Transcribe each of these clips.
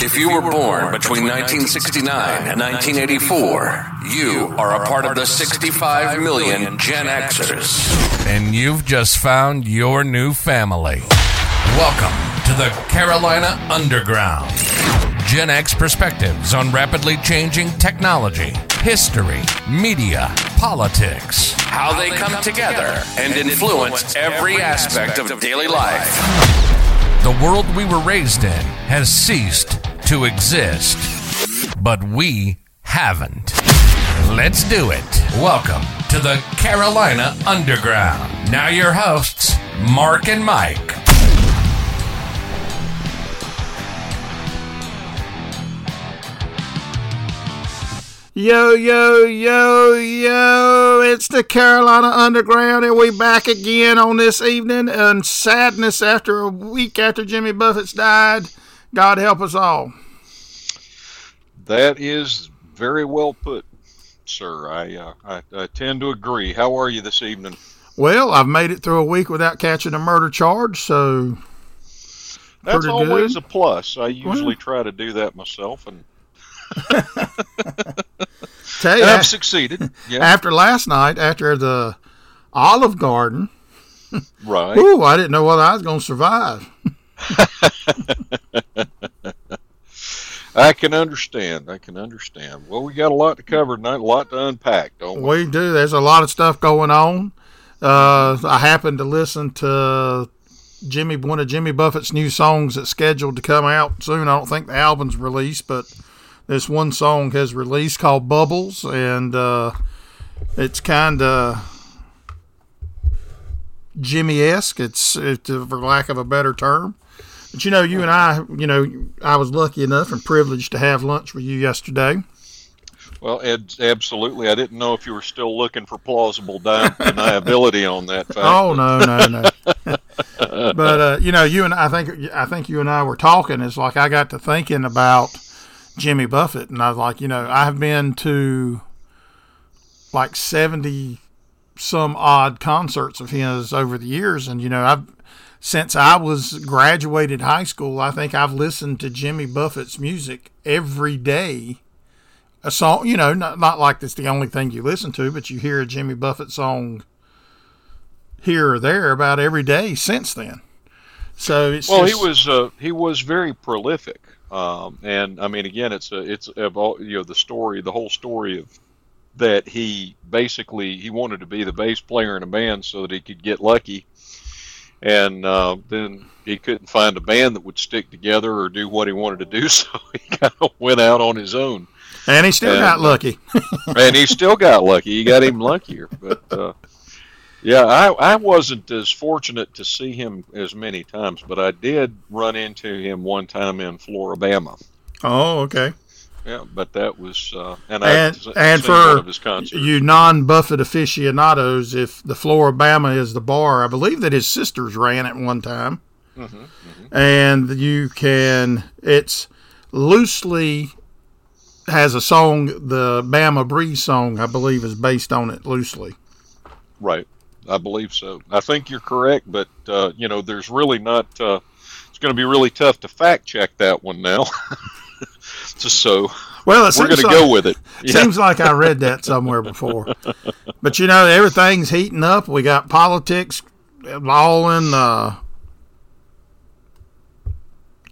If you were born between 1969 and 1984, you are a part of the 65 million Gen Xers. And you've just found your new family. Welcome to the Carolina Underground. Gen X perspectives on rapidly changing technology, history, media, politics, how they come together and influence every aspect of daily life. The world we were raised in has ceased to exist, but we haven't. Let's do it. Welcome to the Carolina Underground. Now, your hosts, Mark and Mike. Yo, yo, yo, yo, it's the Carolina Underground, and we're back again on this evening and sadness after a week after Jimmy Buffett's died. God help us all. That is very well put, sir. I, uh, I, I tend to agree. How are you this evening? Well, I've made it through a week without catching a murder charge, so That's always good. a plus. I usually Well. try to do that myself, and, tell you, and I've succeeded. Yeah, after last night, after the Olive Garden, right. ooh, I didn't know whether I was going to survive. I can understand. I can understand. Well, we got a lot to cover tonight, a lot to unpack, don't we? We do. There's a lot of stuff going on. Uh, I happened to listen to Jimmy one of Jimmy Buffett's new songs that's scheduled to come out soon. I don't think the album's released, but this one song has released called Bubbles, and uh, it's kind of Jimmy-esque. It's, it's uh, for lack of a better term. But you know, you and I, you know, I was lucky enough and privileged to have lunch with you yesterday. Well, Ed, absolutely. I didn't know if you were still looking for plausible deniability on that fact. Oh no, no, no. but uh, you know, you and I think I think you and I were talking. It's like I got to thinking about Jimmy Buffett, and I was like, you know, I have been to like seventy some odd concerts of his over the years, and you know, I've since I was graduated high school, I think I've listened to Jimmy Buffett's music every day. A song, you know, not not like it's the only thing you listen to, but you hear a Jimmy Buffett song here or there about every day since then. So it's Well, just, he was uh, he was very prolific, um, and I mean, again, it's a it's all you know the story, the whole story of that he basically he wanted to be the bass player in a band so that he could get lucky, and uh, then he couldn't find a band that would stick together or do what he wanted to do, so he kind of went out on his own, and he still and, got uh, lucky. and he still got lucky. He got even luckier, but. Uh, yeah, I, I wasn't as fortunate to see him as many times, but I did run into him one time in Flora-Bama. oh, okay. Yeah, but that was uh, and And- I and for one of his. You non-Buffett aficionados, if the Flora-Bama is the bar, I believe that his sisters ran it one time, hmm and you can. It's loosely has a song, the Bama Breeze song, I believe, is based on it loosely. Right, I believe so. I think you're correct, but uh, you know, there's really not. Uh, it's going to be really tough to fact check that one now. Just so Well, we're going to like, go with it. Yeah. Seems like I read that somewhere before. But you know, everything's heating up. We got politics all in uh,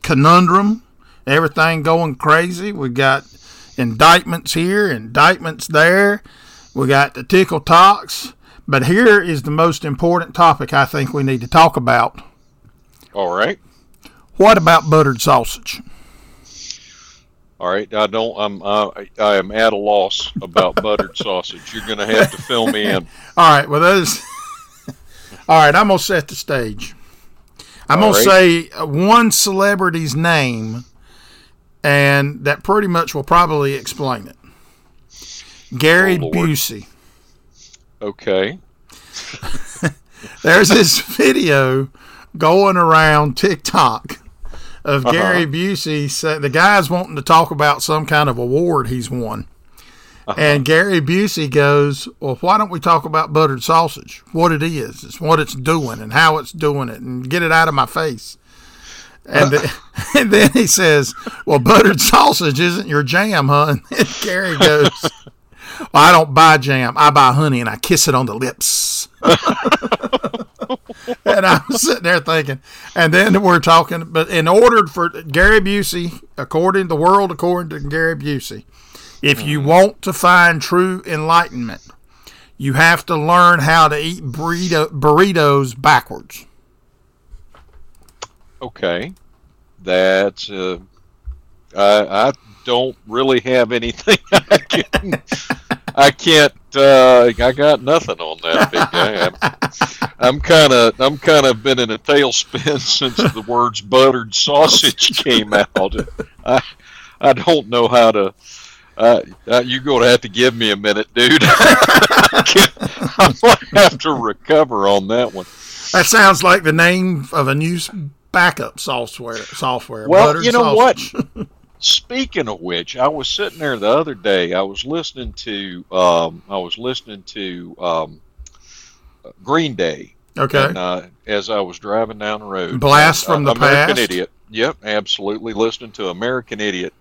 conundrum. Everything going crazy. We got indictments here, indictments there. We got the tickle talks. But here is the most important topic I think we need to talk about. All right. What about buttered sausage? All right, I don't. I'm. Uh, I am at a loss about buttered sausage. You're going to have to fill me in. All right. Well, those. All right. I'm gonna set the stage. I'm All gonna right. say uh, one celebrity's name, and that pretty much will probably explain it. Gary Oh, Busey. Okay. There's this video going around TikTok of Uh-huh. Gary Busey. Say, the guy's wanting to talk about some kind of award he's won. Uh-huh. And Gary Busey goes, Well, why don't we talk about buttered sausage? What it is, it's what it's doing, and how it's doing it, and get it out of my face. And, then, and then he says, "Well, buttered sausage isn't your jam, huh?" And Gary goes, well, "I don't buy jam. I buy honey, and I kiss it on the lips." and I'm sitting there thinking, and then we're talking. But in order for Gary Busey, according the world, according to Gary Busey, if you want to find true enlightenment, you have to learn how to eat burrito, burritos backwards. Okay, that's uh, I, I don't really have anything I can. I can't. Uh, I got nothing on that big guy. I'm kind of. I'm kind of been in a tailspin since the words "buttered sausage" came out. I, I don't know how to. Uh, uh, you're going to have to give me a minute, dude. I might have to recover on that one. That sounds like the name of a new backup software. Software. Well, you know sausage. what? Speaking of which, I was sitting there the other day. I was listening to. Um, I was listening to um, Green Day. Okay. And, uh, as I was driving down the road, blast from uh, the American past. Idiot. Yep, absolutely. Listening to American Idiot,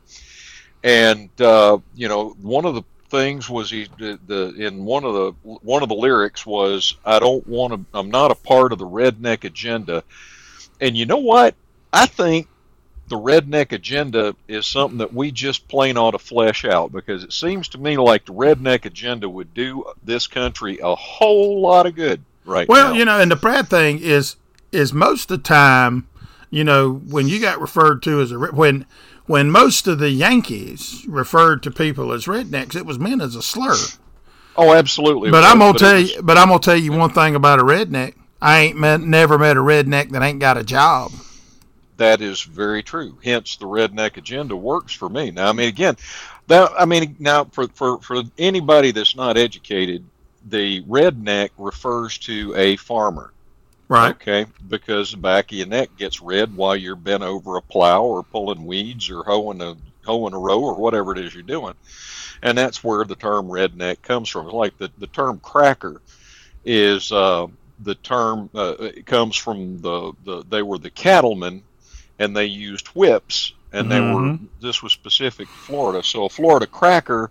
and uh, you know, one of the things was he the, the in one of the one of the lyrics was I don't want to. I'm not a part of the redneck agenda and you know what? I think the redneck agenda is something that we just plain ought to flesh out because it seems to me like the redneck agenda would do this country a whole lot of good right well, now. you know, and the bad thing is is most of the time, you know, when you got referred to as a when when most of the Yankees referred to people as rednecks, it was meant as a slur. Oh, absolutely. But I'm gonna tell you. But I'm gonna tell you one thing about a redneck. I ain't met, never met a redneck that ain't got a job. That is very true. Hence, the redneck agenda works for me. Now, I mean, again, that I mean, now for for for anybody that's not educated, the redneck refers to a farmer. Right. Okay. Because the back of your neck gets red while you're bent over a plow or pulling weeds or hoeing a hoeing a row or whatever it is you're doing. And that's where the term redneck comes from. It's like the, the term cracker is uh, the term uh, it comes from the, the they were the cattlemen and they used whips and they mm-hmm. were this was specific to Florida. So a Florida cracker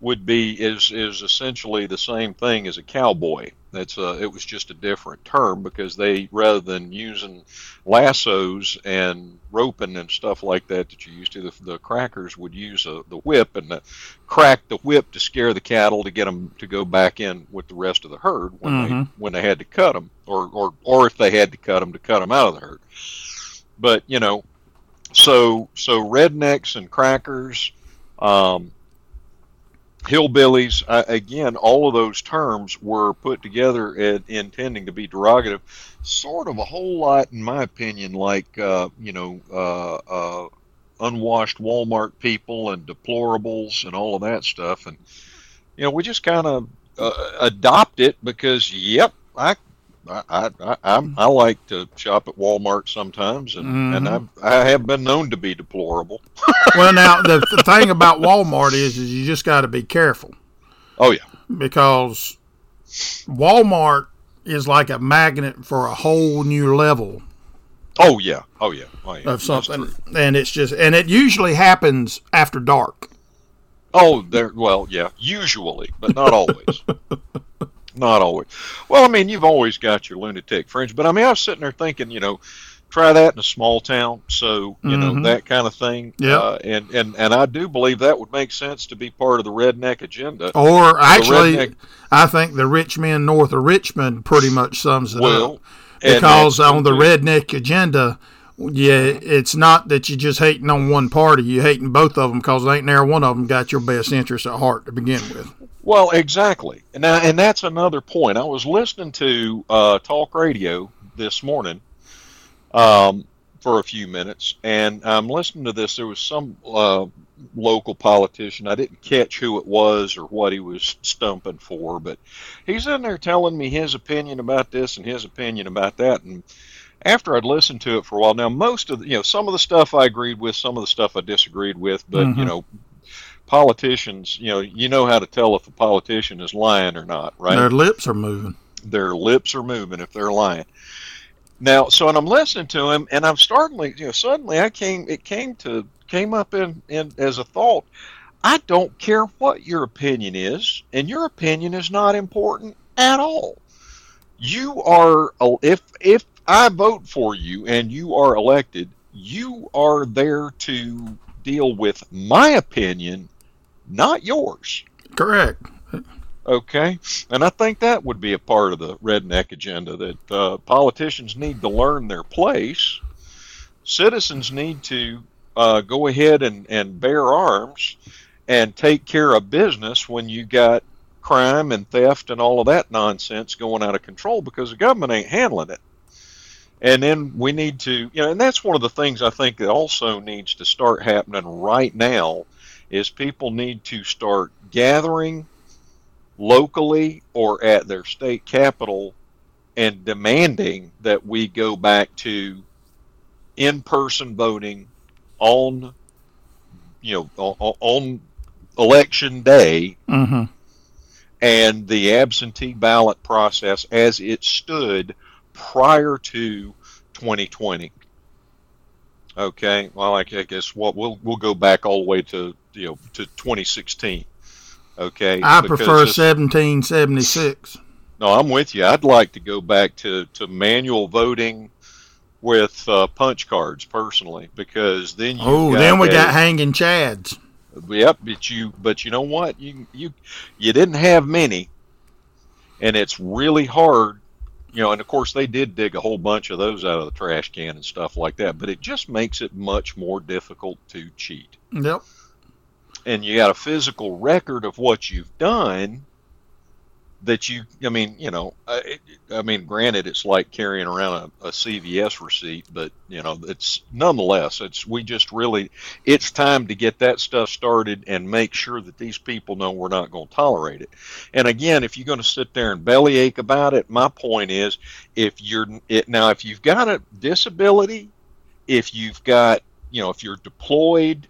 would be is is essentially the same thing as a cowboy. That's a, it was just a different term because they rather than using lassos and roping and stuff like that that you used to, the, the crackers would use a, the whip and the, crack the whip to scare the cattle to get them to go back in with the rest of the herd when mm-hmm. they when they had to cut them or or or if they had to cut them to cut them out of the herd. But you know, so so rednecks and crackers. Um, hillbillies uh, again all of those terms were put together at, intending to be derogative sort of a whole lot in my opinion like uh, you know uh, uh, unwashed walmart people and deplorables and all of that stuff and you know we just kind of uh, adopt it because yep i I, I, I, I, like to shop at Walmart sometimes, and, mm-hmm. and I've, I have been known to be deplorable. well, now the, the thing about Walmart is, is you just got to be careful. Oh yeah, because Walmart is like a magnet for a whole new level. Oh yeah, oh yeah, oh, yeah. of something, and it's just, and it usually happens after dark. Oh, there. Well, yeah, usually, but not always. Not always. Well, I mean, you've always got your lunatic fringe, but I mean, I was sitting there thinking, you know, try that in a small town, so you mm-hmm. know that kind of thing. Yeah, uh, and and and I do believe that would make sense to be part of the redneck agenda. Or actually, redneck... I think the rich men north of Richmond pretty much sums it well, up because on the redneck agenda. Yeah, it's not that you're just hating on one party. You're hating both of them because ain't there one of them got your best interest at heart to begin with. Well, exactly. And now, and that's another point. I was listening to uh, talk radio this morning um, for a few minutes, and I'm listening to this. There was some uh, local politician. I didn't catch who it was or what he was stumping for, but he's in there telling me his opinion about this and his opinion about that, and after I'd listened to it for a while, now most of the, you know some of the stuff I agreed with, some of the stuff I disagreed with, but mm-hmm. you know politicians, you know, you know how to tell if a politician is lying or not, right? Their lips are moving. Their lips are moving if they're lying. Now, so and I'm listening to him, and I'm starting, you know, suddenly I came, it came to, came up in, in as a thought. I don't care what your opinion is, and your opinion is not important at all. You are, if if I vote for you and you are elected, you are there to deal with my opinion, not yours. Correct. Okay, and I think that would be a part of the redneck agenda that uh, politicians need to learn their place. Citizens need to uh, go ahead and, and bear arms and take care of business when you got crime and theft and all of that nonsense going out of control because the government ain't handling it. And then we need to, you know, and that's one of the things I think that also needs to start happening right now is people need to start gathering locally or at their state capital and demanding that we go back to in-person voting on you know on, on election day mm-hmm. and the absentee ballot process as it stood prior to 2020 okay well i guess what we'll we'll go back all the way to you know to 2016 Okay. I prefer 1776. No, I'm with you. I'd like to go back to, to manual voting with uh, punch cards personally, because then you. Oh, then we a, got hanging chads. Yep, but you but you know what you you you didn't have many, and it's really hard, you know. And of course, they did dig a whole bunch of those out of the trash can and stuff like that. But it just makes it much more difficult to cheat. Yep and you got a physical record of what you've done that you i mean you know I, I mean granted it's like carrying around a, a, cvs receipt but you know it's nonetheless it's we just really it's time to get that stuff started and make sure that these people know we're not going to tolerate it. And again if you're going to sit there and bellyache about it my point is if you're it now if you've got a disability if you've got you know if you're deployed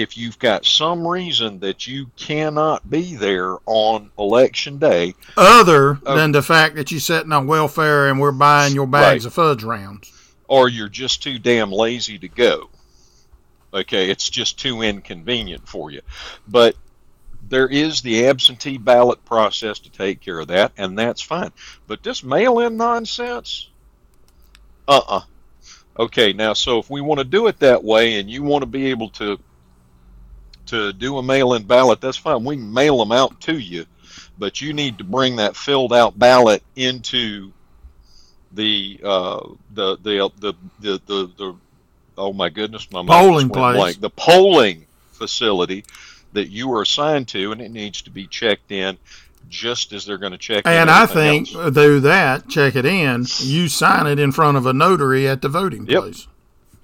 if you've got some reason that you cannot be there on election day, other uh, than the fact that you're sitting on welfare and we're buying your bags right. of fudge rounds, or you're just too damn lazy to go. Okay, it's just too inconvenient for you. But there is the absentee ballot process to take care of that, and that's fine. But this mail in nonsense, uh uh-uh. uh. Okay, now, so if we want to do it that way and you want to be able to to do a mail-in ballot, that's fine. We can mail them out to you, but you need to bring that filled out ballot into the uh, the, the, the the the the oh my goodness, my polling place, blank. the polling facility that you are assigned to, and it needs to be checked in just as they're going to check. And I think else. do that, check it in. You sign it in front of a notary at the voting yep. place.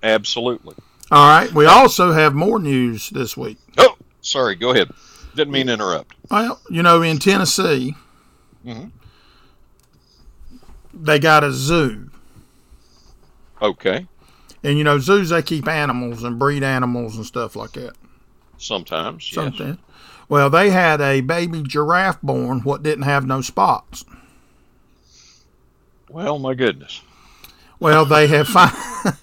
Absolutely. All right. We also have more news this week. Oh, sorry. Go ahead. Didn't mean to interrupt. Well, you know, in Tennessee, mm-hmm. they got a zoo. Okay. And you know, zoos they keep animals and breed animals and stuff like that. Sometimes. Sometimes. Yes. Well, they had a baby giraffe born what didn't have no spots. Well, my goodness. Well, they have found.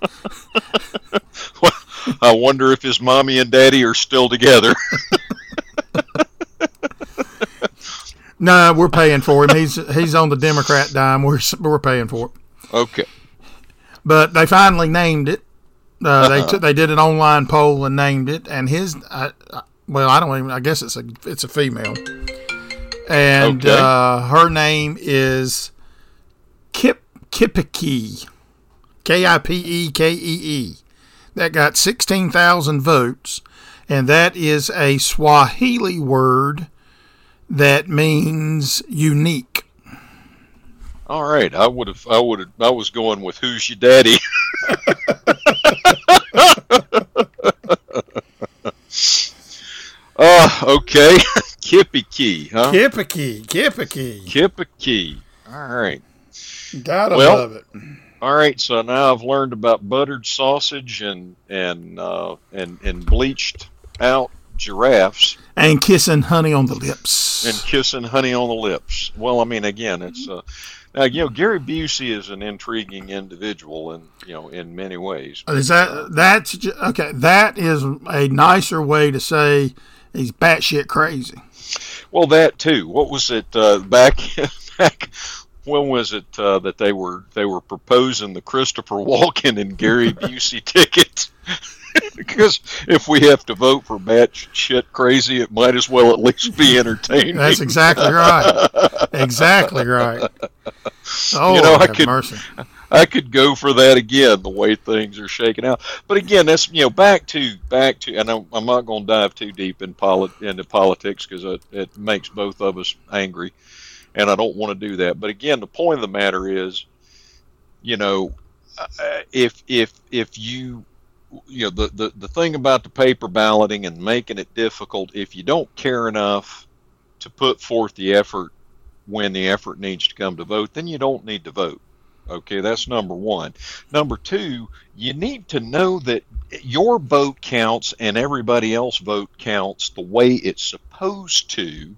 I wonder if his mommy and daddy are still together. no, we're paying for him. He's he's on the Democrat dime. We're we're paying for it. Okay. But they finally named it. Uh, uh-huh. They t- they did an online poll and named it, and his well, I don't even. I guess it's a it's a female, and okay. uh, her name is Kip Kipekee, K I P E K E E that got 16,000 votes, and that is a Swahili word that means unique. All right, I would have, I would have, I was going with who's your daddy. uh, okay. Kippy huh? Kippy Kippy Kippy All right. Gotta well, love it. All right, so now I've learned about buttered sausage and and uh, and and bleached out giraffes and kissing honey on the lips and kissing honey on the lips. Well, I mean, again, it's uh, Now, you know, Gary Busey is an intriguing individual, in you know, in many ways. Is that that's okay? That is a nicer way to say he's batshit crazy. Well, that too. What was it uh, back back? When was it uh, that they were they were proposing the Christopher Walken and Gary Busey ticket? because if we have to vote for batch shit crazy, it might as well at least be entertaining. That's exactly right. exactly right. Oh, you know, I could, mercy. I could go for that again. The way things are shaking out, but again, that's you know back to back to, and I'm, I'm not going to dive too deep in polit, into politics because it, it makes both of us angry, and I don't want to do that. But again, the point of the matter is, you know, uh, if if if you you know the, the the thing about the paper balloting and making it difficult if you don't care enough to put forth the effort when the effort needs to come to vote then you don't need to vote okay that's number one number two you need to know that your vote counts and everybody else vote counts the way it's supposed to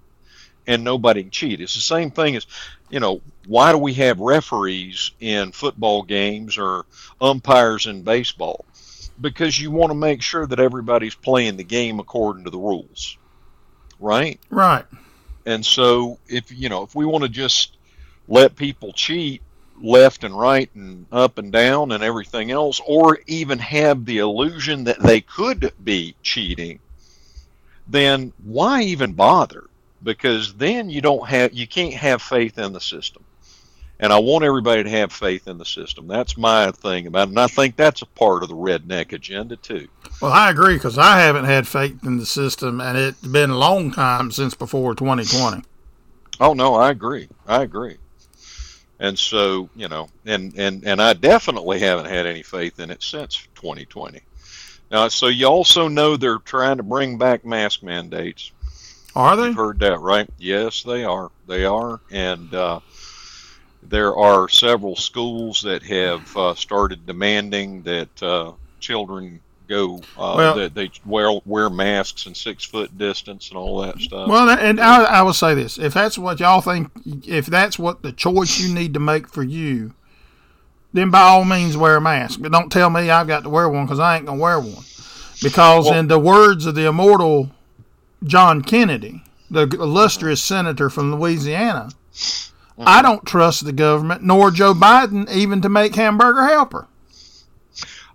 and nobody can cheat it's the same thing as you know why do we have referees in football games or umpires in baseball because you want to make sure that everybody's playing the game according to the rules, right? Right. And so if you know if we want to just let people cheat left and right and up and down and everything else, or even have the illusion that they could be cheating, then why even bother? Because then you don't have you can't have faith in the system and I want everybody to have faith in the system. That's my thing about it, and I think that's a part of the redneck agenda too. Well, I agree because I haven't had faith in the system, and it's been a long time since before 2020. Oh no, I agree. I agree. And so you know, and and and I definitely haven't had any faith in it since 2020. Now, so you also know they're trying to bring back mask mandates. Are they? You've heard that, right? Yes, they are. They are, and. Uh, there are several schools that have uh, started demanding that uh, children go uh, well, that they wear wear masks and six foot distance and all that stuff. Well, and I, I will say this: if that's what y'all think, if that's what the choice you need to make for you, then by all means wear a mask. But don't tell me I've got to wear one because I ain't gonna wear one. Because well, in the words of the immortal John Kennedy, the illustrious senator from Louisiana. I don't trust the government nor Joe Biden even to make hamburger helper.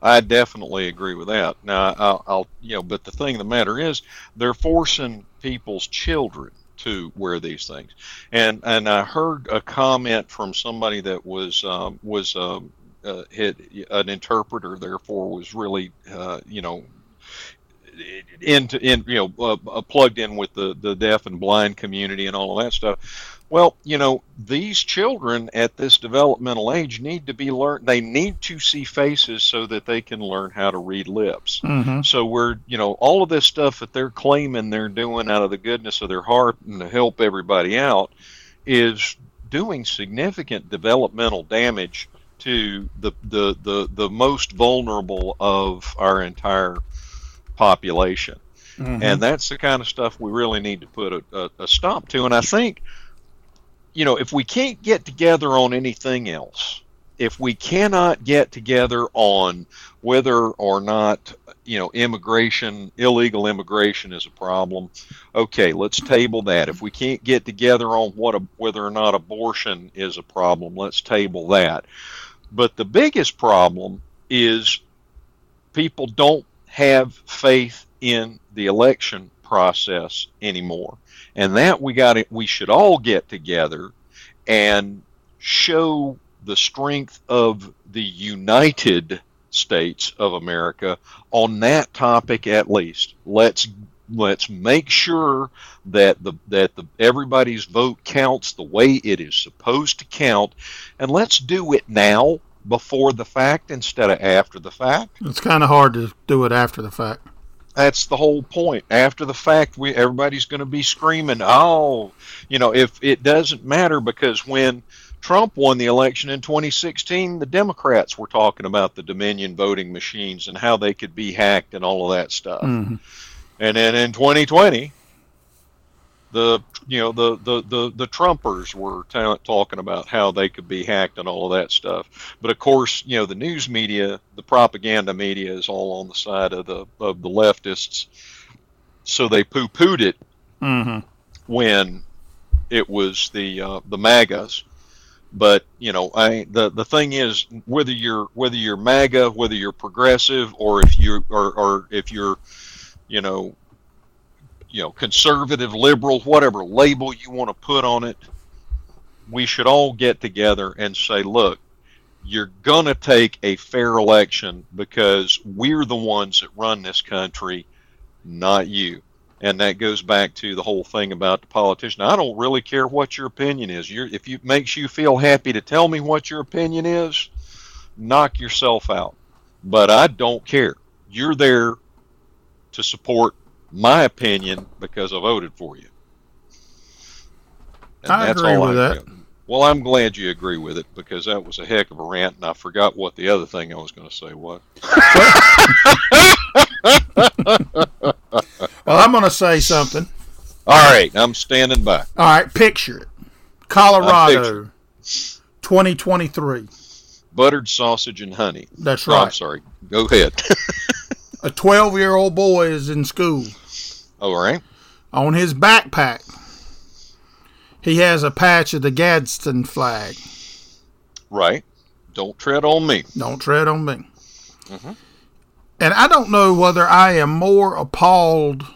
I definitely agree with that. Now, I'll, I'll, you know, but the thing of the matter is, they're forcing people's children to wear these things, and and I heard a comment from somebody that was um, was um, uh, had an interpreter, therefore was really, uh, you know, into in you know uh, uh, plugged in with the the deaf and blind community and all of that stuff well, you know, these children at this developmental age need to be learned. They need to see faces so that they can learn how to read lips. Mm-hmm. So we're, you know, all of this stuff that they're claiming they're doing out of the goodness of their heart and to help everybody out is doing significant developmental damage to the the the, the most vulnerable of our entire population. Mm-hmm. And that's the kind of stuff we really need to put a, a, a stop to. And I think you know, if we can't get together on anything else, if we cannot get together on whether or not you know immigration illegal immigration is a problem okay let's table that if we can't get together on what a, whether or not abortion is a problem let's table that but the biggest problem is people don't have faith in the election process anymore. And that we got it we should all get together and show the strength of the united states of america on that topic at least. Let's let's make sure that the that the everybody's vote counts the way it is supposed to count. And let's do it now before the fact instead of after the fact it's kind of hard to do it after the fact that's the whole point. After the fact, we everybody's going to be screaming, "Oh, you know!" If it doesn't matter because when Trump won the election in 2016, the Democrats were talking about the Dominion voting machines and how they could be hacked and all of that stuff. Mm-hmm. And then in 2020, the you know the the the, the Trumpers were t- talking about how they could be hacked and all of that stuff. But of course, you know the news media, the propaganda media is all on the side of the of the leftists, so they poo pooed it Mm-hmm. when it was the uh, the MAGAs. But you know, I the the thing is whether you're whether you're MAGA, whether you're progressive, or if you or or if you're, you know, you know, conservative, liberal, whatever label you want to put on it, we should all get together and say, look, you're gonna take a fair election because we're the ones that run this country, not you and that goes back to the whole thing about the politician. I don't really care what your opinion is. You're, if it makes you feel happy to tell me what your opinion is, knock yourself out. But I don't care. You're there to support my opinion because I voted for you. And I agree with that. Well, I'm glad you agree with it because that was a heck of a rant, and I forgot what the other thing I was going to say was. Well, I'm going to say something. All right, I'm standing by. All right, picture it. Colorado, 2023. Buttered sausage and honey. That's Oh, I'm right. sorry. Go ahead. A 12 year old boy is in school. All right. On his backpack, he has a patch of the Gadsden flag. Right. Don't tread on me. Don't tread on me. Mhm. And I don't know whether I am more appalled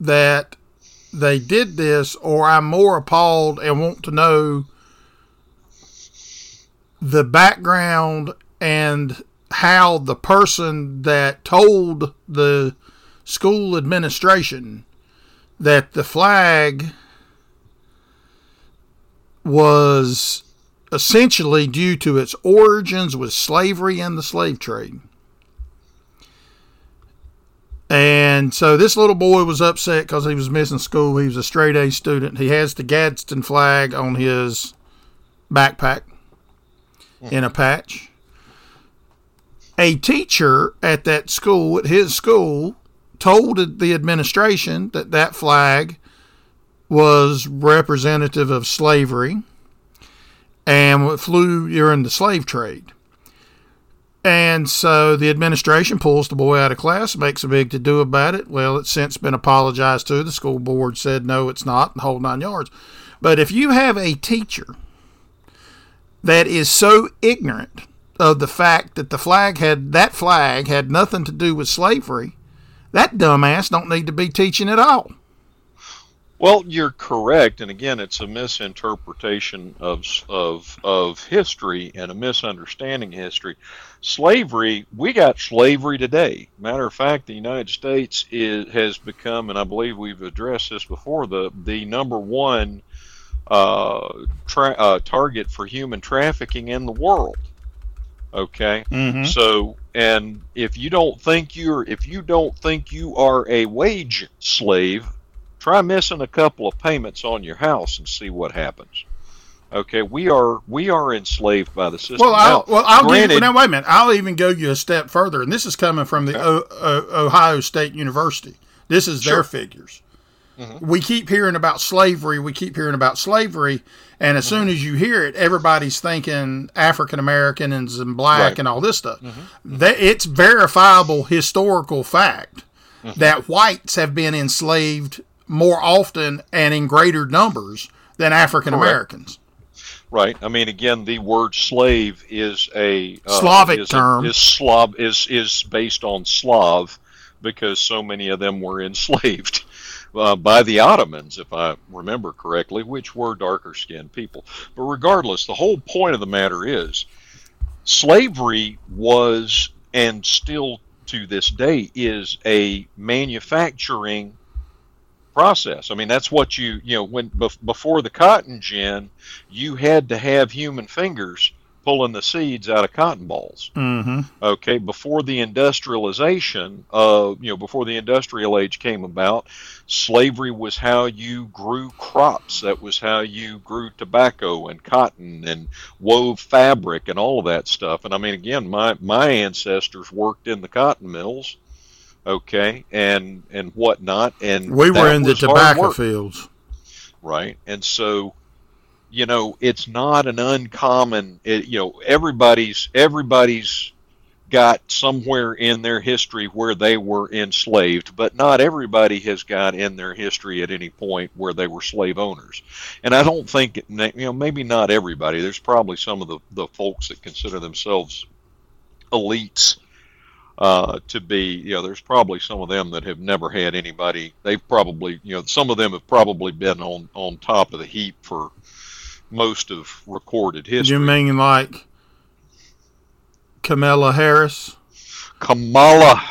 that they did this or I'm more appalled and want to know the background and how the person that told the school administration that the flag was essentially due to its origins with slavery and the slave trade. And so this little boy was upset because he was missing school. He was a straight A student. He has the Gadsden flag on his backpack in a patch. A teacher at that school, at his school, told the administration that that flag was representative of slavery and flew during the slave trade. And so the administration pulls the boy out of class, makes a big to do about it. Well, it's since been apologized to. The school board said no, it's not, the whole nine yards. But if you have a teacher that is so ignorant of the fact that the flag had that flag had nothing to do with slavery, that dumbass don't need to be teaching at all. Well, you're correct, and again, it's a misinterpretation of of of history and a misunderstanding of history. Slavery, we got slavery today. Matter of fact, the United States is, has become, and I believe we've addressed this before, the the number one uh, tra- uh, target for human trafficking in the world. Okay, Mm-hmm. so, and if you don't think you're, if you don't think you are a wage slave, try missing a couple of payments on your house and see what happens. Okay, we are we are enslaved by the system. Well, I'll, Now, well, I'll give you, now wait a minute. I'll even go you a step further, and this is coming from the o, o, Ohio State University. This is their figures. Mhm. We keep hearing about slavery. We keep hearing about slavery, and as soon as you hear it, everybody's thinking African Americans and black Right. and all this stuff. That it's verifiable historical fact that whites have been enslaved more often and in greater numbers than African Americans. Right. I mean, again, the word slave is a uh, Slavic is term. is Slav is is based on Slav because so many of them were enslaved uh, by the Ottomans, if I remember correctly, which were darker skinned people. But regardless, the whole point of the matter is slavery was and still to this day is a manufacturing process. I mean, that's what you you know when bef- before the cotton gin, you had to have human fingers pulling the seeds out of cotton balls. Mm-hmm. Okay, before the industrialization, uh, you know, before the industrial age came about, slavery was how you grew crops. That was how you grew tobacco and cotton and wove fabric and all of that stuff. And I mean, again, my my ancestors worked in the cotton mills. Okay, and and whatnot, and We were in the tobacco fields. right? And so, you know, it's not an uncommon. It, you know, everybody's everybody's got somewhere in their history where they were enslaved, but not everybody has got in their history at any point where they were slave owners. And I don't think, you know, maybe not everybody. There's probably some of the, the folks that consider themselves elites uh, to be, you know, there's probably some of them that have never had anybody. They've probably, you know, some of them have probably been on, on top of the heap for most of recorded history. You mean like Kamala Harris. Kamala.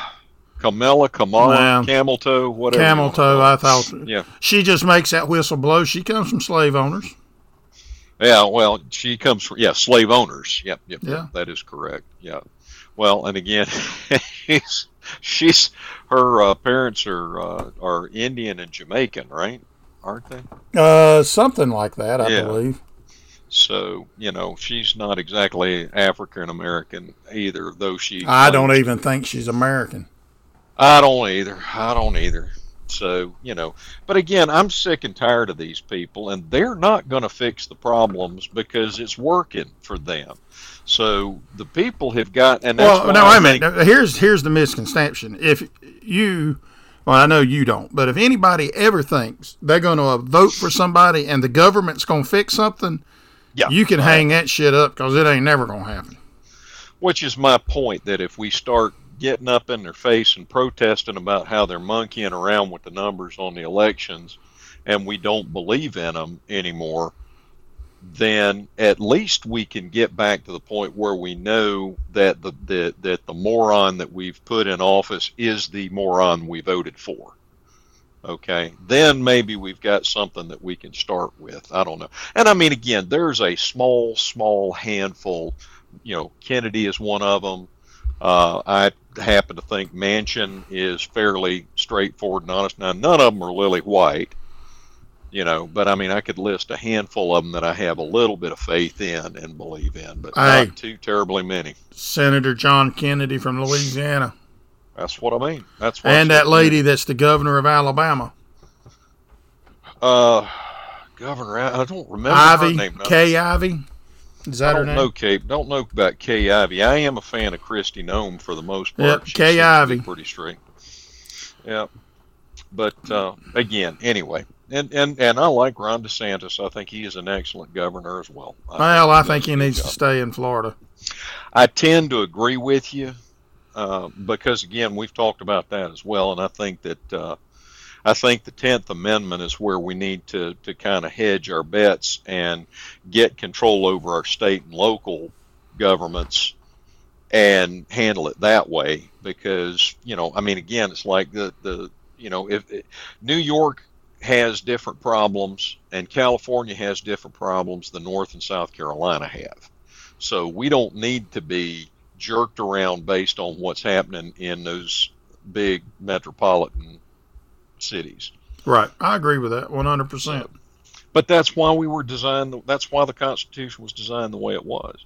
Kamala, Kamala, camel toe, whatever. Camel toe, I thought. Yeah. She just makes that whistle blow. She comes from slave owners. Yeah, well, she comes from, yeah, slave owners. Yep, yep, yeah. that is correct. Yeah. Well, and again, she's, she's her uh, parents are uh, are Indian and Jamaican, right? Aren't they? Uh, something like that, I yeah. believe. So you know, she's not exactly African American either, though she. I don't even think she's American. I don't either. I don't either. So you know, but again, I'm sick and tired of these people, and they're not going to fix the problems because it's working for them. So the people have got, and well, no, wait a minute. Here's here's the misconception. If you well, I know you don't, but if anybody ever thinks they're going to vote for somebody and the government's going to fix something, yeah, you can hang that shit up because it ain't never gonna happen. Which is my point that if we start getting up in their face and protesting about how they're monkeying around with the numbers on the elections, and we don't believe in them anymore, then at least we can get back to the point where we know that the, the that the moron that we've put in office is the moron we voted for okay, then maybe we've got something that we can start with. I don't know. And I mean, again, there's a small, small handful. You know, Kennedy is one of them. Uh, I happen to think Manchin is fairly straightforward and honest. Now, none of them are Lily White, you know, but I mean, I could list a handful of them that I have a little bit of faith in and believe in, but I, not too terribly many. Senator John Kennedy from Louisiana. That's what I mean. That's what and that lady that's the governor of Alabama. Uh, governor. I don't remember Ivey, her name. Kay Ivey. Is that I don't know Kay. Don't know about Kay Ivey. I am a fan of Kristi Noem for the most part. Yep, Kay Ivey. Pretty straight. Yeah. But uh, again, anyway, and, and and I like Ron DeSantis. I think he is an excellent governor as well. I well, I think he needs job. to stay in Florida. I tend to agree with you uh, because again, we've talked about that as well, and I think that uh, I think the Tenth Amendment is where we need to to kind of hedge our bets and get control over our state and local governments and handle it that way. Because you know, I mean, again, it's like the the you know, if, New York has different problems and California has different problems than North and South Carolina have. So we don't need to be jerked around based on what's happening in those big metropolitan cities. Right. I agree with that 100%. but that's why we were designed, that's why the Constitution was designed the way it was.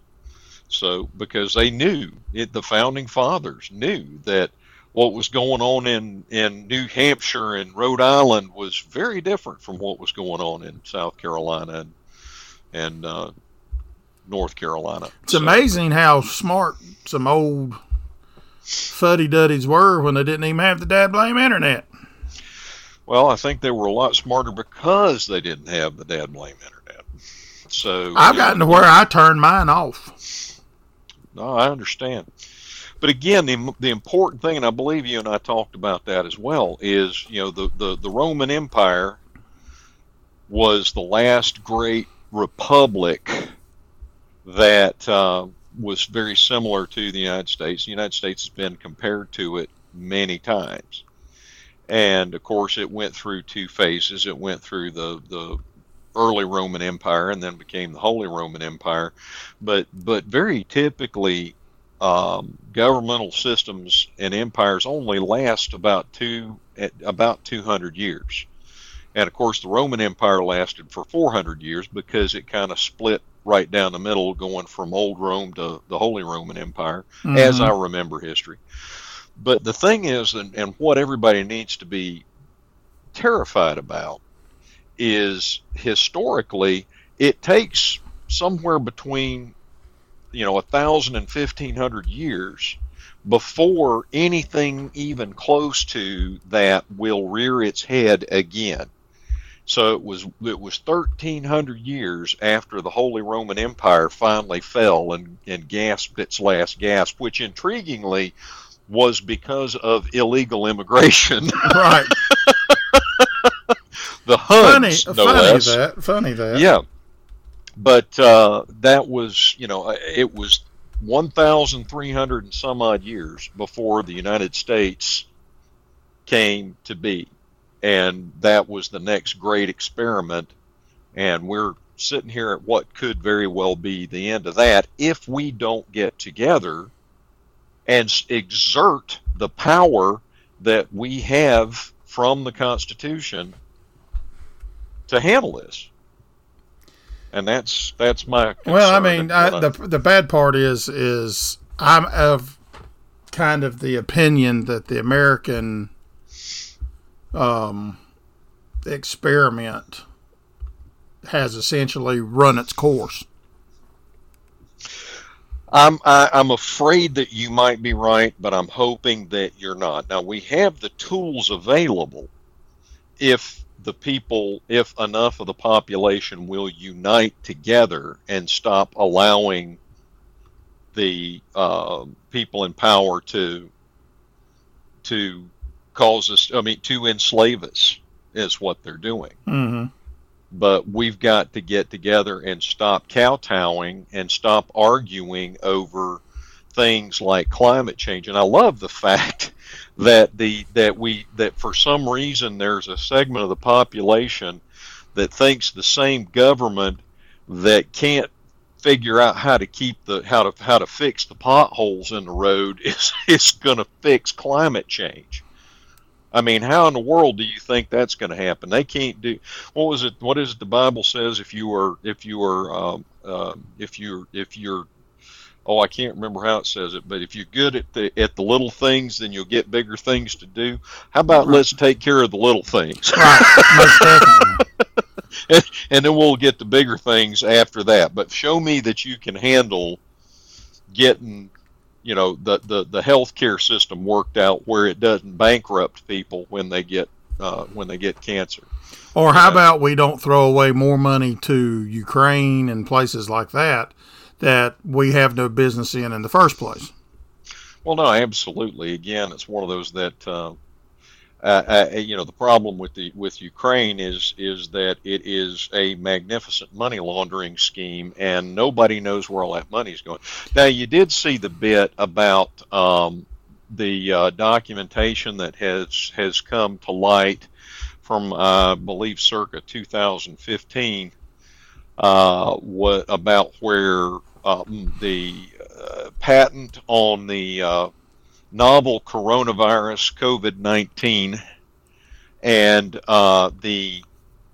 So, because they knew, it, the founding fathers knew that what was going on in, in New Hampshire and Rhode Island was very different from what was going on in South Carolina and, and uh, North Carolina. It's so. amazing how smart some old fuddy duddies were when they didn't even have the dad blame internet. Well, I think they were a lot smarter because they didn't have the dad blame internet. So I've gotten know, to where I turn mine off. No, I understand. But again, the, the important thing, and I believe you and I talked about that as well, is you know the, the, the Roman Empire was the last great republic that uh, was very similar to the United States. The United States has been compared to it many times. And of course, it went through two phases. It went through the, the early Roman Empire and then became the Holy Roman Empire. But, but very typically, um, governmental systems and empires only last about two about 200 years. And of course, the Roman Empire lasted for 400 years because it kind of split right down the middle, going from old Rome to the Holy Roman Empire, mm-hmm. as I remember history. But the thing is, and, and what everybody needs to be terrified about is historically it takes somewhere between you know a thousand and fifteen hundred years before anything even close to that will rear its head again. So it was it was 1300 years after the Holy Roman Empire finally fell and, and gasped its last gasp, which intriguingly was because of illegal immigration. Right. the Huns, funny, no funny less. that. Funny that. Yeah. But uh, that was, you know, it was 1,300 and some odd years before the United States came to be. And that was the next great experiment. And we're sitting here at what could very well be the end of that if we don't get together and exert the power that we have from the Constitution to handle this. And that's that's my Well, I mean, and I, the the bad part is is I'm of kind of the opinion that the American um, experiment has essentially run its course. I'm I, I'm afraid that you might be right, but I'm hoping that you're not. Now we have the tools available if the people, if enough of the population will unite together and stop allowing the uh, people in power to to cause us. I mean, to enslave us is what they're doing hmm but we've got to get together and stop kowtowing and stop arguing over things like climate change. And I love the fact that the that we that for some reason there's a segment of the population that thinks the same government that can't figure out how to keep the how to how to fix the potholes in the road is is going to fix climate change. I mean, how in the world do you think that's going to happen? They can't do. What was it? What is it? The Bible says if you are if you are um, uh, if you're if you're oh I can't remember how it says it, but if you're good at the at the little things, then you'll get bigger things to do. How about let's take care of the little things, Right. And, and then we'll get the bigger things after that. But show me that you can handle getting you know the the the healthcare system worked out where it doesn't bankrupt people when they get uh, when they get cancer. Or how about we don't throw away more money to Ukraine and places like that that we have no business in in the first place? Well, no, absolutely. Again, it's one of those that uh, uh, uh, you know the problem with the with Ukraine is is that it is a magnificent money laundering scheme, and nobody knows where all that money is going. Now, you did see the bit about um, the uh, documentation that has has come to light from uh, I believe circa 2015 uh, what about where um, the uh, patent on the novel coronavirus COVID 19 and uh, the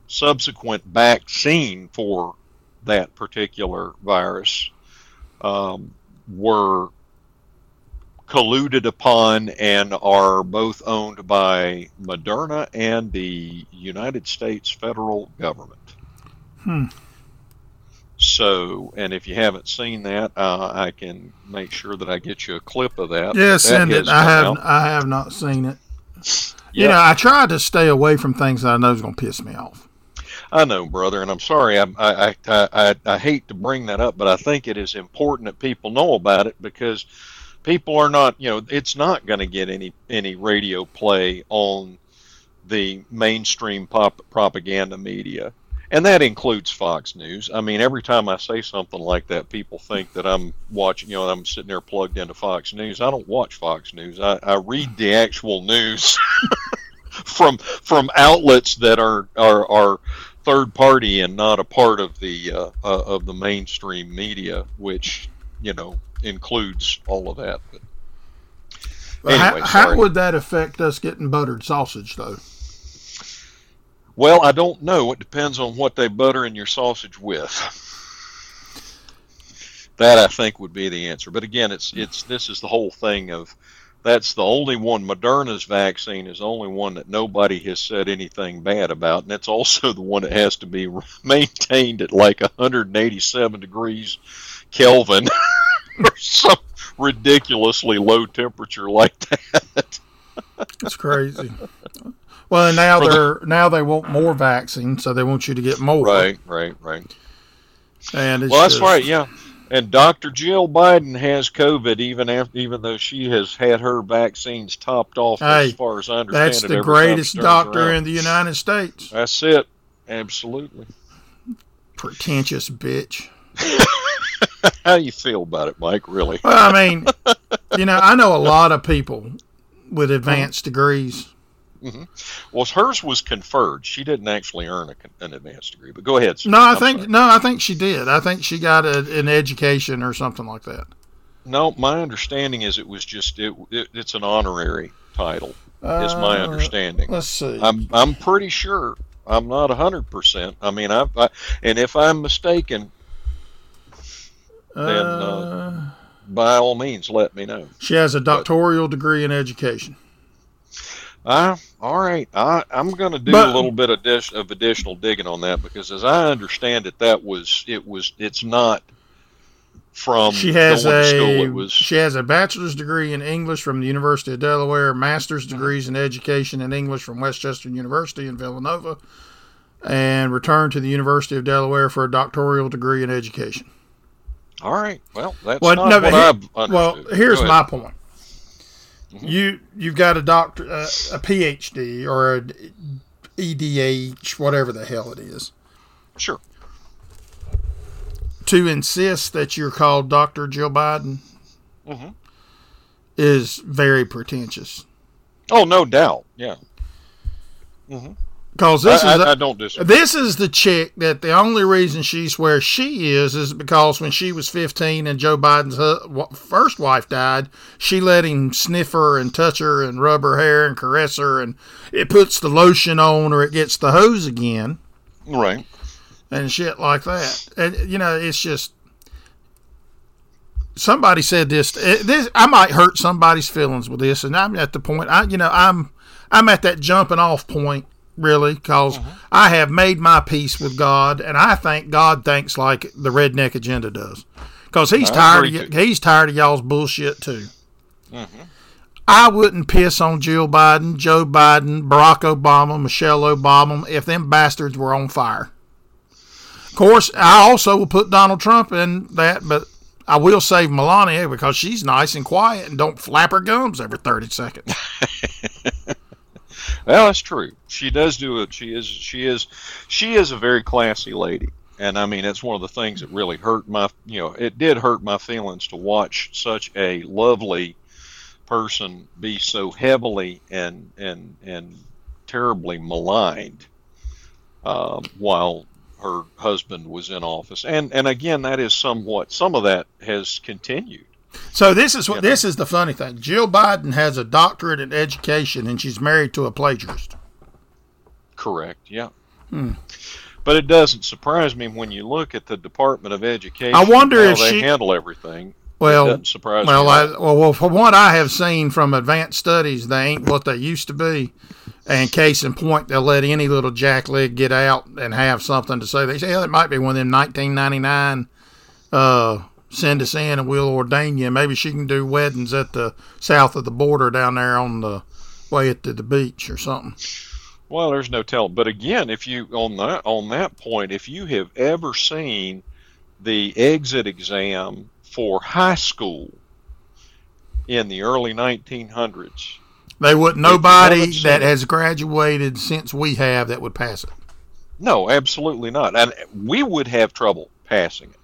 subsequent vaccine for that particular virus um, were colluded upon and are both owned by Moderna and the United States federal government. Hmm. So, and if you haven't seen that, uh, I can make sure that I get you a clip of that. Yeah, That send it. I have out. I have not seen it. You Yeah. know, I try to stay away from things that I know is going to piss me off. I know, brother, and I'm sorry. I, I, I, I, I hate to bring that up, but I think it is important that people know about it because people are not, you know, it's not going to get any any radio play on the mainstream pop, propaganda media, and that includes Fox News. I mean, every time I say something like that, people think that I'm watching, you know, I'm sitting there plugged into Fox News. I don't watch Fox News. I, I read the actual news from from outlets that are are are third party and not a part of the uh, uh, of the mainstream media, which you know includes all of that. But Anyway, how, how would that affect us getting buttered sausage, though? Well, I don't know. It depends on what they butter in your sausage with. That I think would be the answer. But again, it's it's this is the whole thing of that's the only one. Moderna's vaccine is the only one that nobody has said anything bad about, and it's also the one that has to be maintained at like 187 degrees Kelvin or some ridiculously low temperature like that. That's crazy. Well, and now they're now they want more vaccine, so they want you to get more. Right, right, right. And well, that's just, right. Yeah, and Dr. Jill Biden has COVID, even after, even though she has had her vaccines topped off. Hey, as far as I understand, that's it, the greatest doctor around. in the United States. That's it. Absolutely. Pretentious bitch. How do you feel about it, Mike? Really? Well, I mean, you know, I know a lot of people with advanced degrees Mm-hmm. Well, hers was conferred. She didn't actually earn a, an advanced degree. But go ahead. Sir. No, I I'm think sorry. no, I think she did. I think she got a, an education or something like that. No, my understanding is it was just it, it it's an honorary title. Uh, is my uh, understanding. Let's see. I'm I'm pretty sure. I'm not hundred percent. I mean, I've, I and if I'm mistaken, then uh, uh, by all means let me know. She has a doctoral but, degree in education. Uh, all right. I, I'm going to do but, a little bit of, dish, of additional digging on that because, as I understand it, that was it was it's not from she has a school. Was, she has a bachelor's degree in English from the University of Delaware, master's mm-hmm. degrees in education and English from West Chester University in Villanova, and returned to the University of Delaware for a doctoral degree in education. All right. Well, that's well, not no, what he, understood. Well, here's my point. Mm-hmm. You you've got a doctor, uh, a PhD or a EDH, whatever the hell it is. Sure. To insist that you're called Doctor Jill Biden mm-hmm. is very pretentious. Oh, no doubt. Yeah. Mm-hmm. Because this I, is I, I don't disagree. This is the chick that the only reason she's where she is is because when she was 15 and Joe Biden's first wife died, she let him sniff her and touch her and rub her hair and caress her, and it puts the lotion on or it gets the hose again, right? And shit like that. And you know, it's just somebody said this. Eh, this I might hurt somebody's feelings with this, and I'm at the point. I you know I'm I'm at that jumping off point really, because mm-hmm. I have made my peace with God, and I think God thinks like the redneck agenda does, because he's tired. Of, he's tired of y'all's bullshit too. Mm-hmm. I wouldn't piss on Jill Biden, Joe Biden, Barack Obama, Michelle Obama if them bastards were on fire. Of course, I also will put Donald Trump in that, but I will save Melania because she's nice and quiet and don't flap her gums every 30 seconds. Well, that's true. She does do it. She is she is she is a very classy lady. And I mean, it's one of the things that really hurt my, you know, it did hurt my feelings to watch such a lovely person be so heavily and and and terribly maligned um, while her husband was in office. And and again, that is somewhat some of that has continued. So this is what this is the funny thing. Jill Biden has a doctorate in education, and she's married to a plagiarist. Correct. Yeah. Hmm. But it doesn't surprise me when you look at the Department of Education. I wonder if they she handle everything. Well, it surprise well, me. I, well, well, from what I have seen from advanced studies, they ain't what they used to be. And case in point, they'll let any little jackleg get out and have something to say. They say, oh, it might be one of them 1999 uh, send us in and we'll ordain you. Maybe she can do weddings at the south of the border down there on the way to the beach or something. Well, there's no telling. But again, if you on that on that point, if you have ever seen the exit exam for high school in the early 1900s, they wouldn't. nobody that has graduated since we have that would pass it. No, absolutely not. And we would have trouble passing it.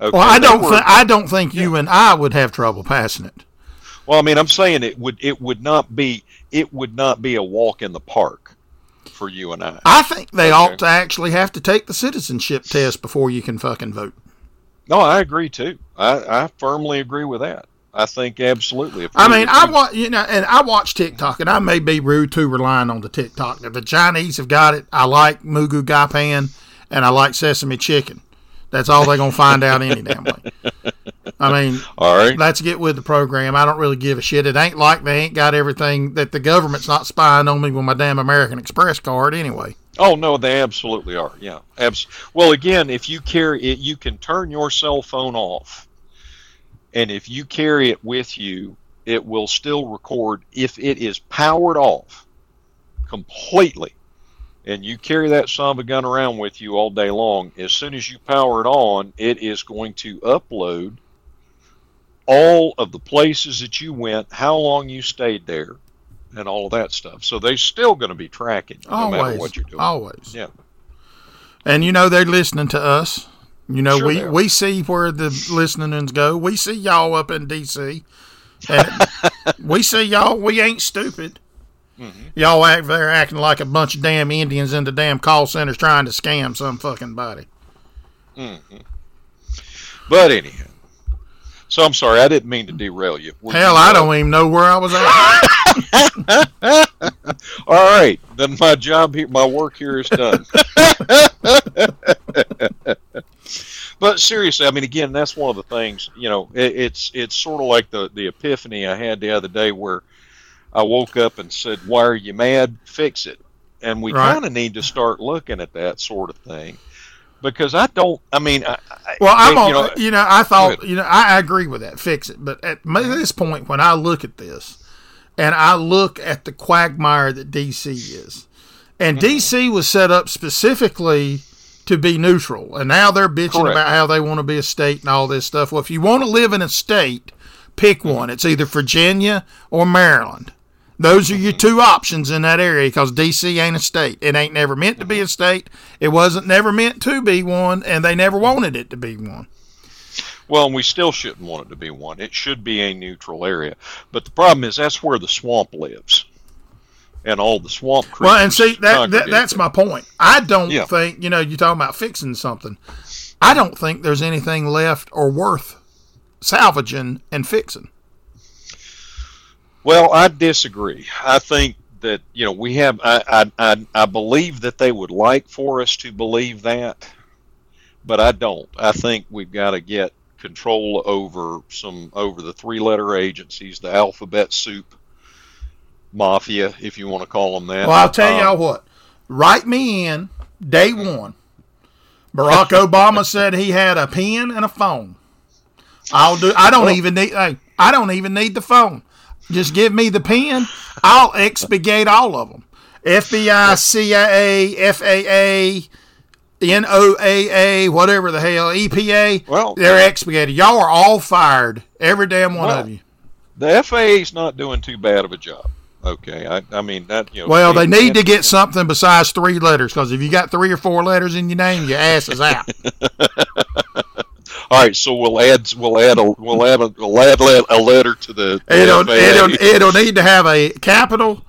Okay, well, I don't. Were, th- I don't think yeah. you and I would have trouble passing it. Well, I mean, I'm saying it would. It would not be. It would not be a walk in the park for you and I. I think they okay. ought to actually have to take the citizenship test before you can fucking vote. No, I agree too. I, I firmly agree with that. I think absolutely. I mean, I watch you know, and I watch TikTok, and I may be rude to relying on the TikTok. The Chinese have got it. I like Moo Goo Gai Pan, and I like sesame chicken. That's all they're gonna find out any damn way. I mean, all right. Let's get with the program. I don't really give a shit. It ain't like they ain't got everything that the government's not spying on me with my damn American Express card anyway. Oh no, they absolutely are. Yeah, abs- Well, again, if you carry it, you can turn your cell phone off, and if you carry it with you, it will still record if it is powered off completely. And you carry that son of a gun around with you all day long. As soon as you power it on, it is going to upload all of the places that you went, how long you stayed there, and all of that stuff. So they're still going to be tracking no always, matter what you're doing. Always. Yeah. And you know they're listening to us. You know Sure we we see where the listenings go. We see y'all up in D.C. We see y'all. We ain't stupid. Mm-hmm. Y'all act there acting like a bunch of damn Indians in the damn call centers trying to scam some fucking body. But anyhow, so I'm sorry, I didn't mean to derail you. Were Hell, you, I don't even know where I was at. All right, then my job here, my work here is done. but seriously, I mean, again, that's one of the things. You know, it, it's it's sort of like the the epiphany I had the other day where I woke up and said, "Why are you mad? Fix it." And we Right. kind of need to start looking at that sort of thing because I don't. I mean, I, Well, I'm you on. know, You know, I thought. You know, I, I agree with that. Fix it. But at this point, when I look at this, and I look at the quagmire that DC is, and Mm-hmm. DC was set up specifically to be neutral, and now they're bitching Correct. about how they want to be a state and all this stuff. Well, if you want to live in a state, pick Mm-hmm. one. It's either Virginia or Maryland. Those are your two options in that area because DC ain't a state. It ain't never meant to be a state. It wasn't never meant to be one, and they never wanted it to be one. Well, and we still shouldn't want it to be one. It should be a neutral area. But the problem is that's where the swamp lives, and all the swamp creatures. Well, and see that, that that's my point. I don't Yeah. think you know you're talking about fixing something. I don't think there's anything left or worth salvaging and fixing. Well, I disagree. I think that you know we have. I, I I believe that they would like for us to believe that, but I don't. I think we've got to get control over some over the three-letter agencies, the alphabet soup mafia, if you want to call them that. Well, I'll tell Um, y'all what. Write me in day one. Barack Obama said he had a pen and a phone. I'll do. I don't even need. Hey, I don't even need the phone. Just give me the pen. I'll expurgate all of them. FBI, CIA, FAA, NOAA, whatever the hell, EPA. Well- they're expurgated. Y'all are all fired. Every damn one Well, of you. The FAA's not doing too bad of a job. Okay, I, I mean that you know. Well, they need to get something besides three letters because if you got three or four letters in your name, your ass is out. All right, so we'll add we'll add a we'll add a, we'll add a letter to the, It'll, FAA. it'll, it'll need to have a capital,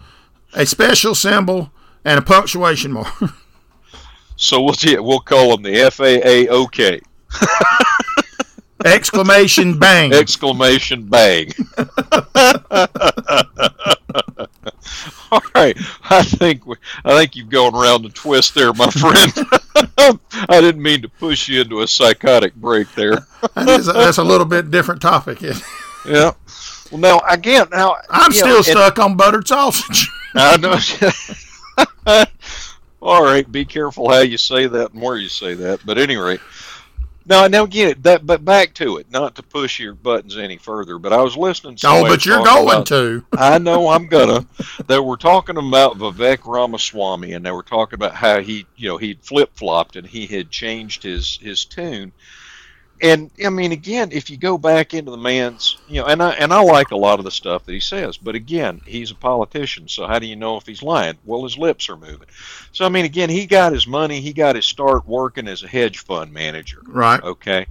a special symbol, and a punctuation mark. So we'll yeah, we'll call them the FAA OK Exclamation bang. exclamation bang. All right, I think we, I think you've gone around the twist there, my friend. I didn't mean to push you into a psychotic break there. That is that's a little bit different topic. Yeah. Well, now again, now I'm still know, stuck on buttered sausage. I know. All right, be careful how you say that and where you say that. But at any rate, now now again, that but back to it, not to push your buttons any further. But I was listening. To oh, but you're going about- to. I know I'm gonna. They were talking about Vivek Ramaswamy, and they were talking about how he, you know, he'd flip flopped and he had changed his his tune. And I mean, again, if you go back into the man's, you know, and I and I like a lot of the stuff that he says, but again, he's a politician, so how do you know if he's lying? Well, his lips are moving. So I mean, again, he got his money, he got his start working as a hedge fund manager Right. okay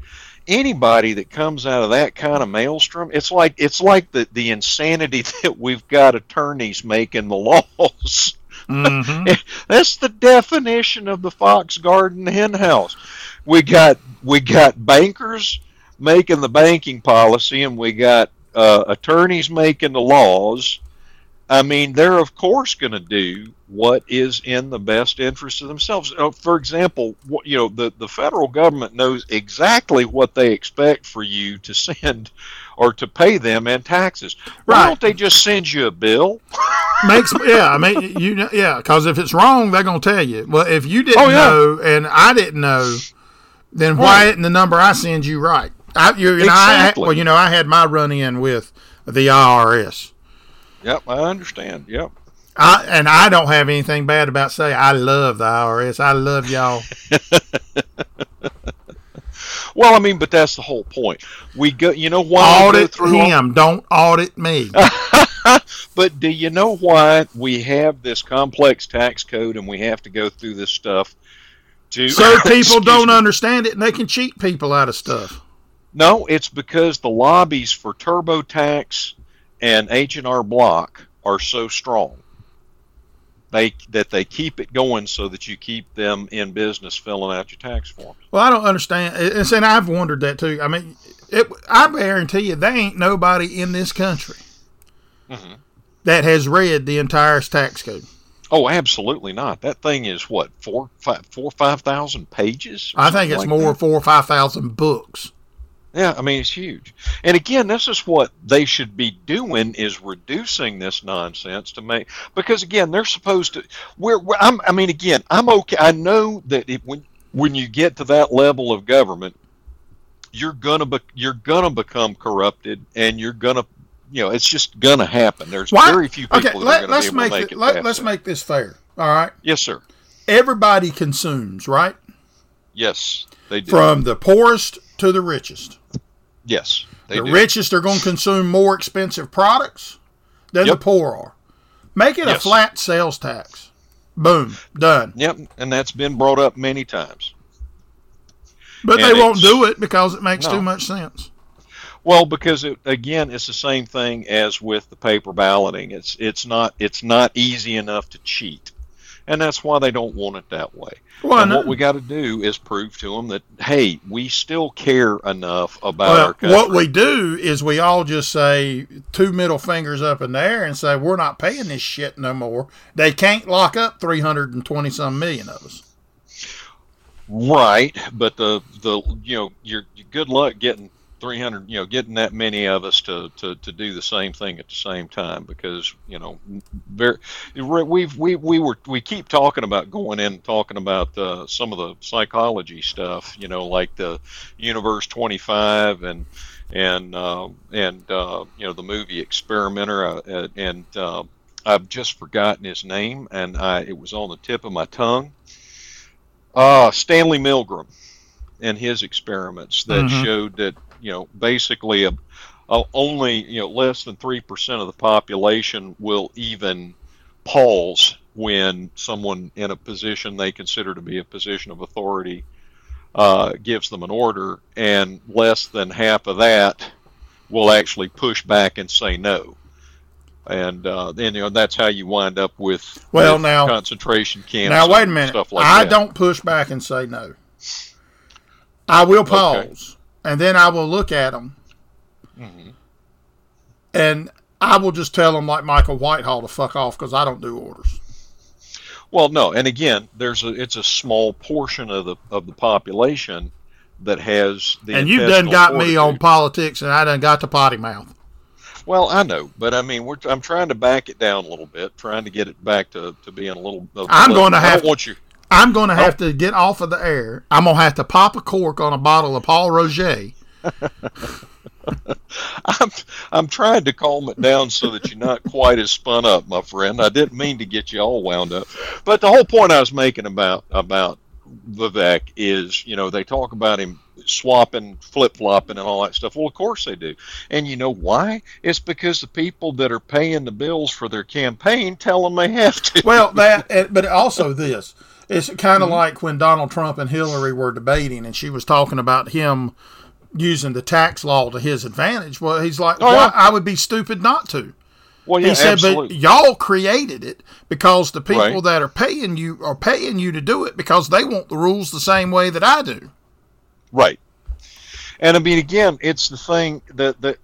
anybody that comes out of that kind of maelstrom it's like it's like the the insanity that we've got attorneys making the laws hmm that's the definition of the fox garden hen house we got we got bankers making the banking policy and we got uh, attorneys making the laws I mean, they're of course going to do what is in the best interest of themselves. Uh, for example, you know, the, the federal government knows exactly what they expect for you to send or to pay them in taxes. Why right. don't they just send you a bill? Makes yeah, I mean you know, yeah, because if it's wrong, they're gonna tell you. Well, if you didn't oh, yeah. know and I didn't know, then why isn't the number I send you right? I, you, you exactly. know, I, well, you know, I had my run in with the IRS. Yep, I understand. Yep. I, and I don't have anything bad about saying I love the IRS. I love y'all. well, I mean, but that's the whole point. We go. You know why? Audit him. All... Don't audit me. but do you know why we have this complex tax code and we have to go through this stuff? To so people don't me. understand it and they can cheat people out of stuff. No, it's because the lobbies for TurboTax and H&R Block are so strong they that they keep it going so that you keep them in business filling out your tax forms. Well, I don't understand, and, and I've wondered that too. I mean, it, I guarantee you, there ain't nobody in this country mm-hmm. that has read the entire tax code. Oh, absolutely not. That thing is what four, five, four, five thousand pages. I think it's like more that? four or five thousand books. Yeah, I mean it's huge. And again, this is what they should be doing is reducing this nonsense to make because again, they're supposed to. We're, we're I'm, I mean, again, I'm okay. I know that it, when when you get to that level of government, you're gonna be, you're gonna become corrupted, and you're gonna you know it's just gonna happen. There's Why? very few people okay, let, us make, make it. Let, us make this fair. All right. Yes, sir. Everybody consumes, right? Yes, they do. From the poorest to the richest. Yes. the do. richest are going to consume more expensive products than yep. the poor are. Make it yes. a flat sales tax. Boom, done. Yep, and that's been brought up many times. But and they won't do it because it makes no. too much sense. Well, because it, again, it's the same thing as with the paper balloting. It's it's not it's not easy enough to cheat and that's why they don't want it that way. Well, and what we got to do is prove to them that hey, we still care enough about well, our country. What we do is we all just say two middle fingers up in the air and say we're not paying this shit no more. They can't lock up three hundred and twenty some million of us. Right, but the the you know you're good luck getting 300 you know getting that many of us to, to, to do the same thing at the same time because you know very we've we, we were we keep talking about going in and talking about uh, some of the psychology stuff you know like the universe 25 and and uh, and uh, you know the movie experimenter uh, and uh, I've just forgotten his name and I it was on the tip of my tongue uh, Stanley Milgram and his experiments that mm-hmm. showed that you know, basically a, a only you know less than three percent of the population will even pause when someone in a position they consider to be a position of authority uh, gives them an order, and less than half of that will actually push back and say no. And uh, then you know that's how you wind up with well with now concentration camps. Now wait a minute, like I that. don't push back and say no. I will pause. Okay and then I will look at them, mm-hmm. and I will just tell them like Michael Whitehall to fuck off because I don't do orders. Well, no, and again, there's a it's a small portion of the of the population that has the. And you've done got fortitude. me on politics, and I done got the potty mouth. Well, I know, but I mean, we're, I'm trying to back it down a little bit, trying to get it back to, to being a little. I'm going to have. I want you. I'm going to have oh. to get off of the air. I'm going to have to pop a cork on a bottle of Pol Roger. I'm I'm trying to calm it down so that you're not quite as spun up, my friend. I didn't mean to get you all wound up, but the whole point I was making about about Vivek is, you know, they talk about him swapping, flip flopping, and all that stuff. Well, of course they do. And you know why? It's because the people that are paying the bills for their campaign tell them they have to. Well, that, but also this. It's kind of mm-hmm. like when Donald Trump and Hillary were debating, and she was talking about him using the tax law to his advantage. Well, he's like, oh, yeah. I would be stupid not to. Well, yeah, he said, absolutely. but y'all created it because the people right. that are paying you are paying you to do it because they want the rules the same way that I do. Right. And I mean, again, it's the thing that that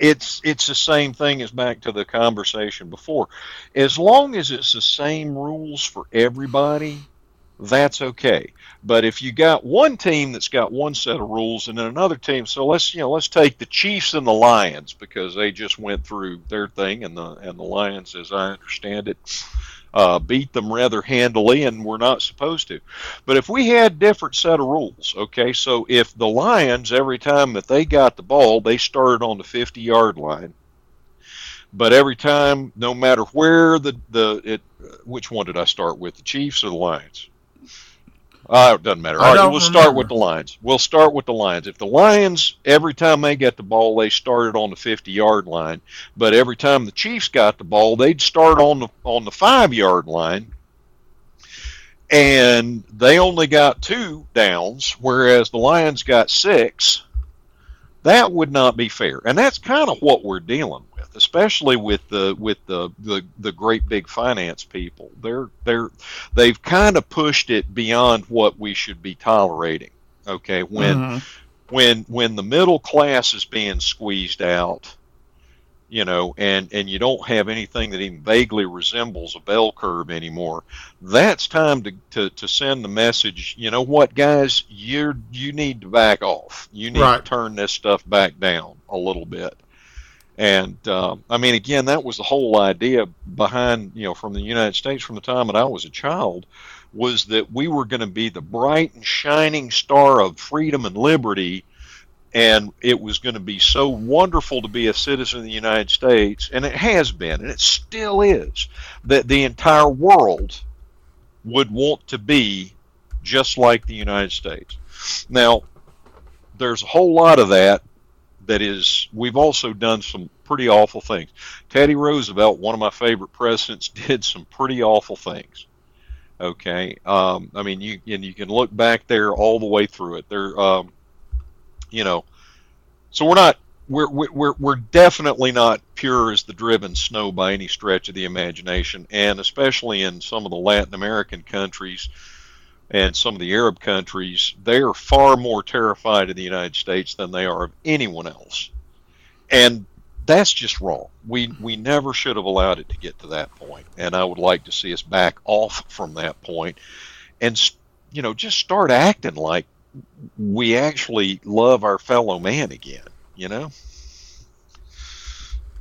it's it's the same thing as back to the conversation before. As long as it's the same rules for everybody, that's okay. But if you got one team that's got one set of rules and then another team, so let's you know let's take the Chiefs and the Lions because they just went through their thing and the and the Lions, as I understand it, uh, beat them rather handily and we're not supposed to. But if we had different set of rules, okay, so if the Lions every time that they got the ball, they started on the 50 yard line. But every time, no matter where the the it, which one did I start with, the Chiefs or the Lions? Uh, it doesn't matter. All right, we'll start with the Lions. We'll start with the Lions. If the Lions, every time they get the ball, they started on the 50 yard line, but every time the Chiefs got the ball, they'd start on the on the five yard line, and they only got two downs, whereas the Lions got six. That would not be fair, and that's kind of what we're dealing with, especially with the with the, the the great big finance people. They're they're they've kind of pushed it beyond what we should be tolerating. Okay, when mm-hmm. when when the middle class is being squeezed out, you know, and and you don't have anything that even vaguely resembles a bell curve anymore, that's time to, to, to send the message. You know what, guys, you you need to back off. You need right. to turn this stuff back down a little bit. And um, I mean, again, that was the whole idea behind you know from the United States from the time that I was a child was that we were going to be the bright and shining star of freedom and liberty and it was going to be so wonderful to be a citizen of the United States, and it has been, and it still is, that the entire world would want to be just like the United States. Now, there's a whole lot of that that is, we've also done some pretty awful things. Teddy Roosevelt, one of my favorite presidents, did some pretty awful things. Okay, um, I mean, you and you can look back there all the way through it. There, um, you know, so we're not we're we're we're definitely not pure as the driven snow by any stretch of the imagination, and especially in some of the Latin American countries and some of the Arab countries, they are far more terrified of the United States than they are of anyone else, and that's just wrong. We we never should have allowed it to get to that point, and I would like to see us back off from that point, and you know just start acting like we actually love our fellow man again, you know?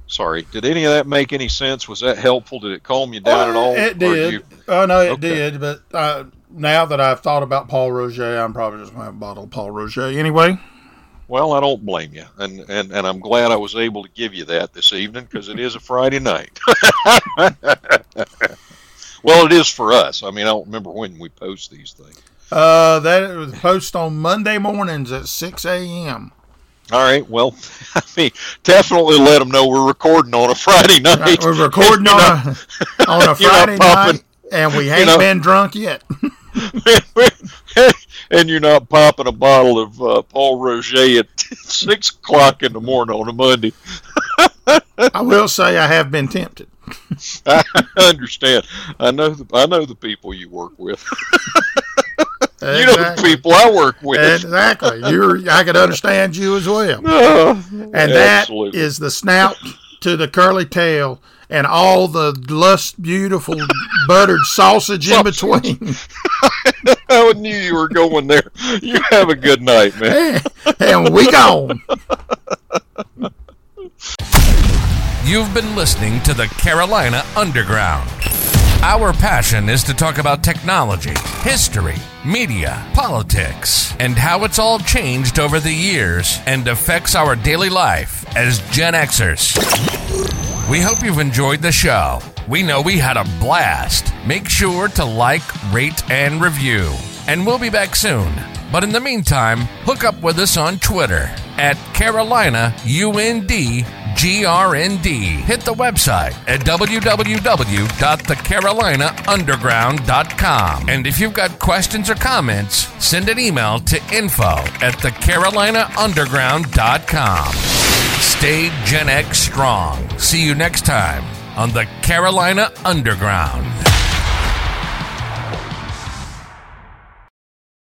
Sorry, did any of that make any sense? Was that helpful? Did it calm you down oh, at all? It did. You... Oh no, it okay. did. But uh, now that I've thought about Pol Roger, I'm probably just going to have a bottle of Pol Roger anyway. Well, I don't blame you, and and and I'm glad I was able to give you that this evening because it is a Friday night. well, it is for us. I mean, I don't remember when we post these things. Uh, that was post on Monday mornings at 6 a.m. All right. Well, I mean, definitely let them know we're recording on a Friday night. Right, we're recording on a, on a Friday night, and we ain't you know, been drunk yet. and you're not popping a bottle of uh, Pol Roger at six o'clock in the morning on a Monday. I will say I have been tempted. I understand. I know. The, I know the people you work with. Exactly. You know the people I work with. Exactly. You're. I could understand you as well. Uh, and that is the snout to the curly tail and all the lust beautiful buttered sausage in between. I knew you were going there. You have a good night, man. and we gone. You've been listening to the Carolina Underground. Our passion is to talk about technology, history, media, politics, and how it's all changed over the years and affects our daily life as Gen Xers. We hope you've enjoyed the show. We know we had a blast. Make sure to like, rate, and review. And we'll be back soon. But in the meantime, hook up with us on Twitter at Carolina UND GRND. Hit the website at www.thecarolinaunderground.com. And if you've got questions or comments, send an email to info at thecarolinaunderground.com. Stay Gen X strong. See you next time on the Carolina Underground.